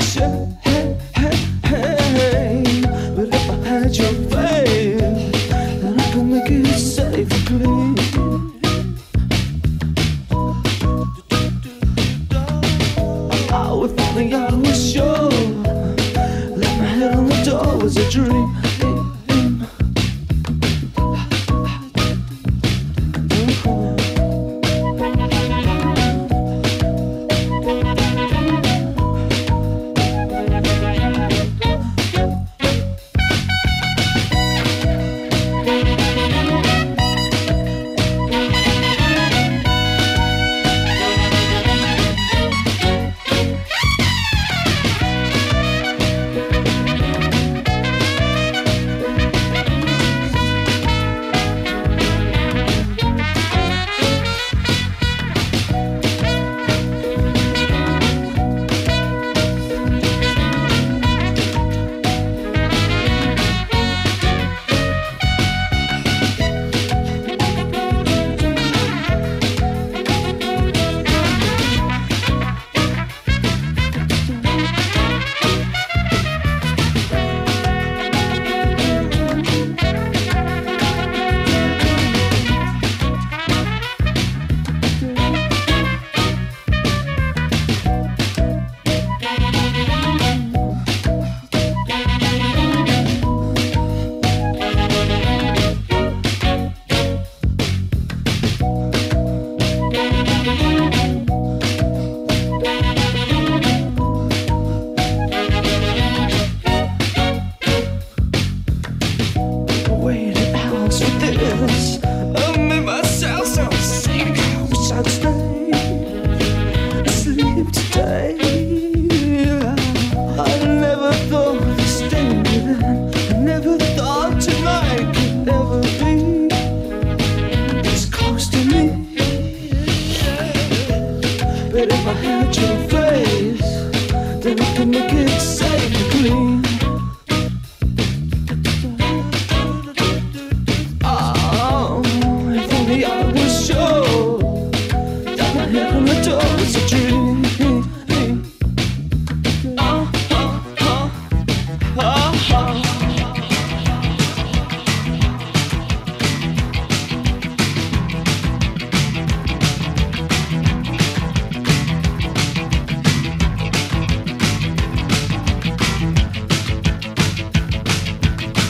Hey, hey, hey, hey. But if I had your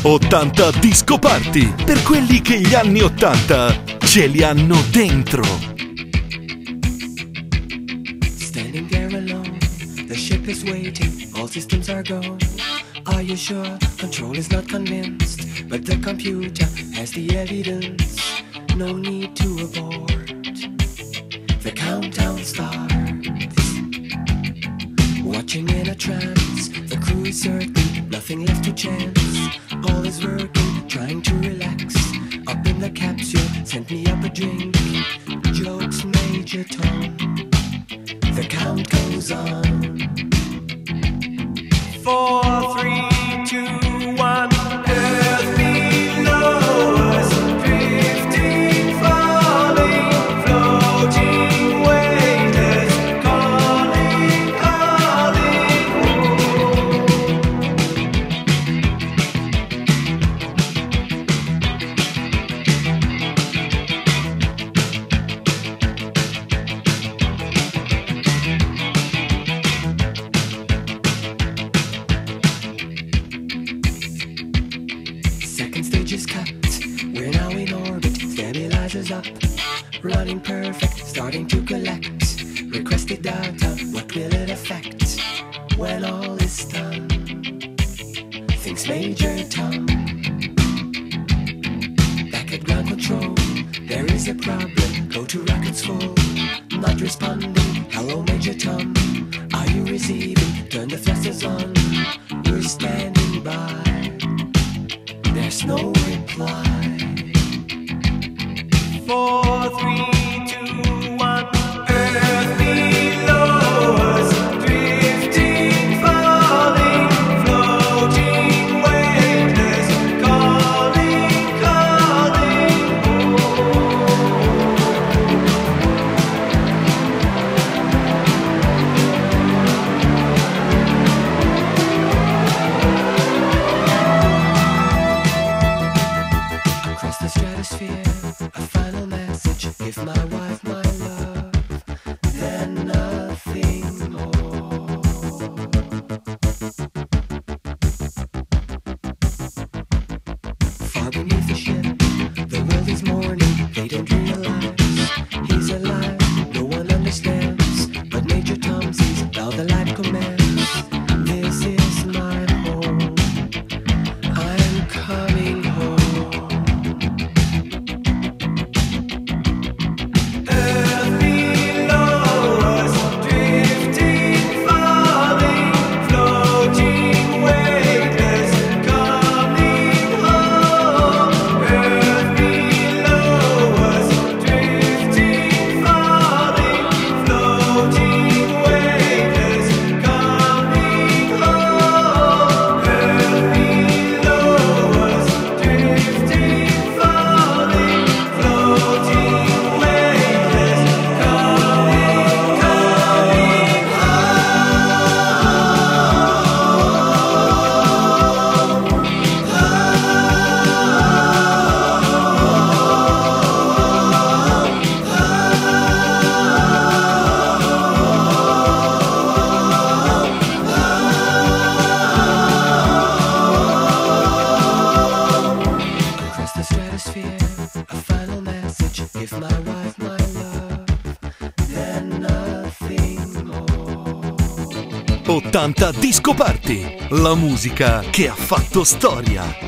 80 Disco Party per quelli che gli anni 80 ce li hanno dentro. Standing there alone, the ship is waiting, all systems are gone. Are you sure? Control is not convinced, but the computer has the evidence. No need to abort. The countdown starts. Watching in a trance, the crew is circling. nothing left to chance. All is working, trying to relax. Up in the capsule, sent me up a drink. Jokes, Major Tom. The count goes on. Four. Back at ground control, there is a problem. Go to rockets full, not responding. Hello, Major Tom, are you receiving? Turn the thrusters on, we're standing by. There's no reply. Four, three. presenta Disco Party, la musica che ha fatto storia.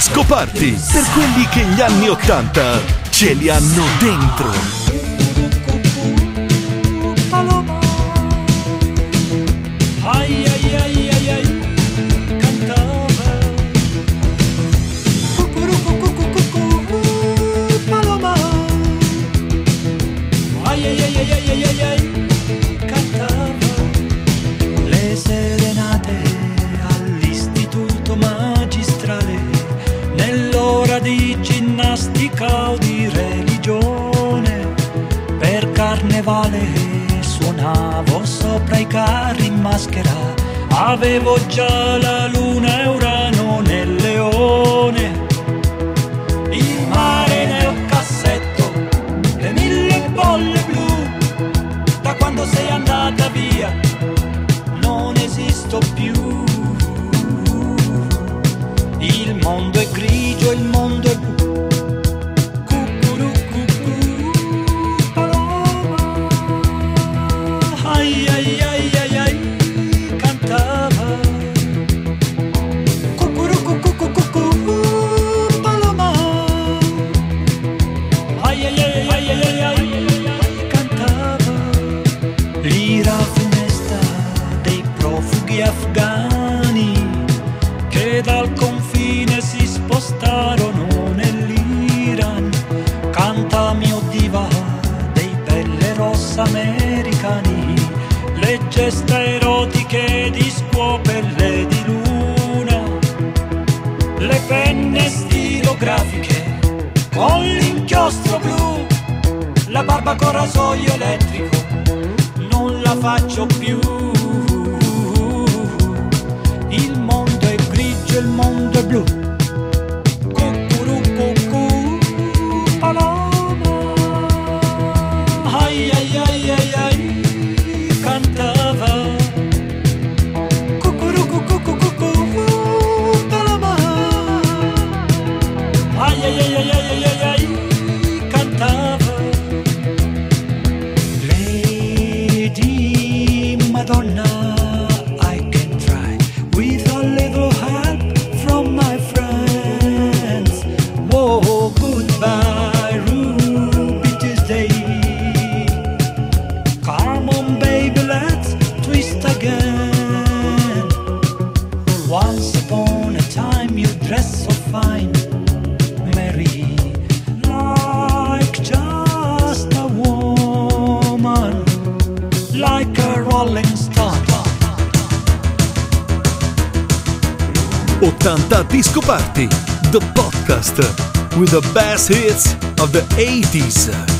Disco Party per quelli che gli anni 80 ce li hanno dentro. Ai ai ai ai cantava. Paloma. Ai ai ai ai ai ai ai, cantava. Le serenate all'istituto magistrale, nell'ora di ginnastica carri in maschera, avevo già la luna e Urano nel leone. Il mare nel cassetto, le mille bolle blu, da quando sei andata via non esisto più. Il mondo è grigio, il mondo è podcast with the best hits of the 80s.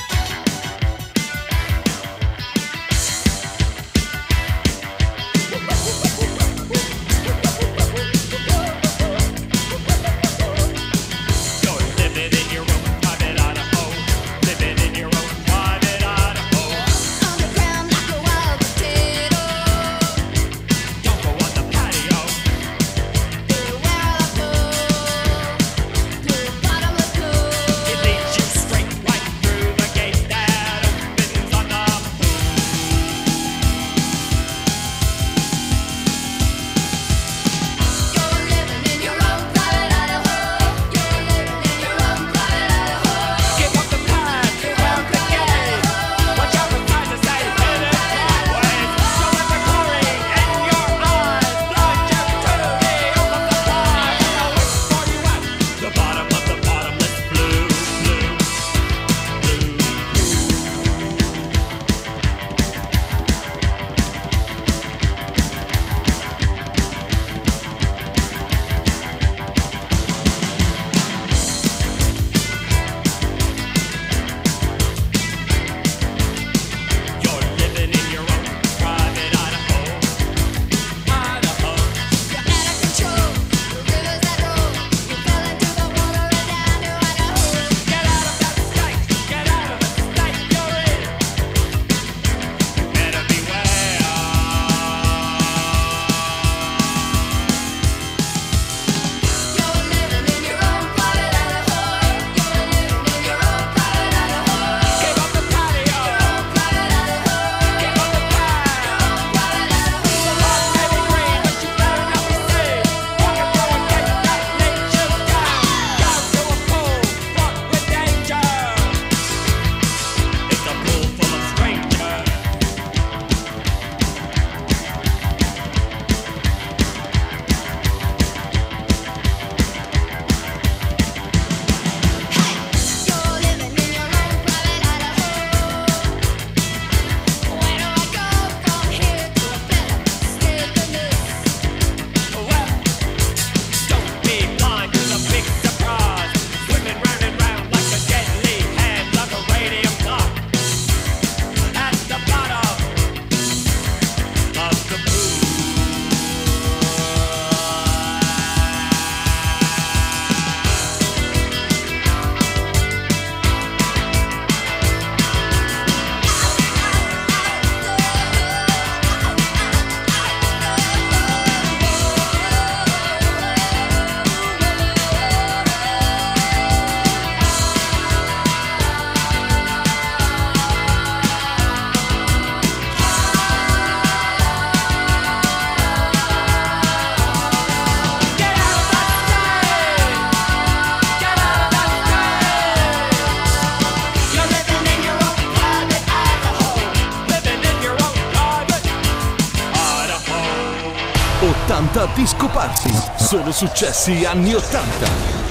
Solo successi anni 80.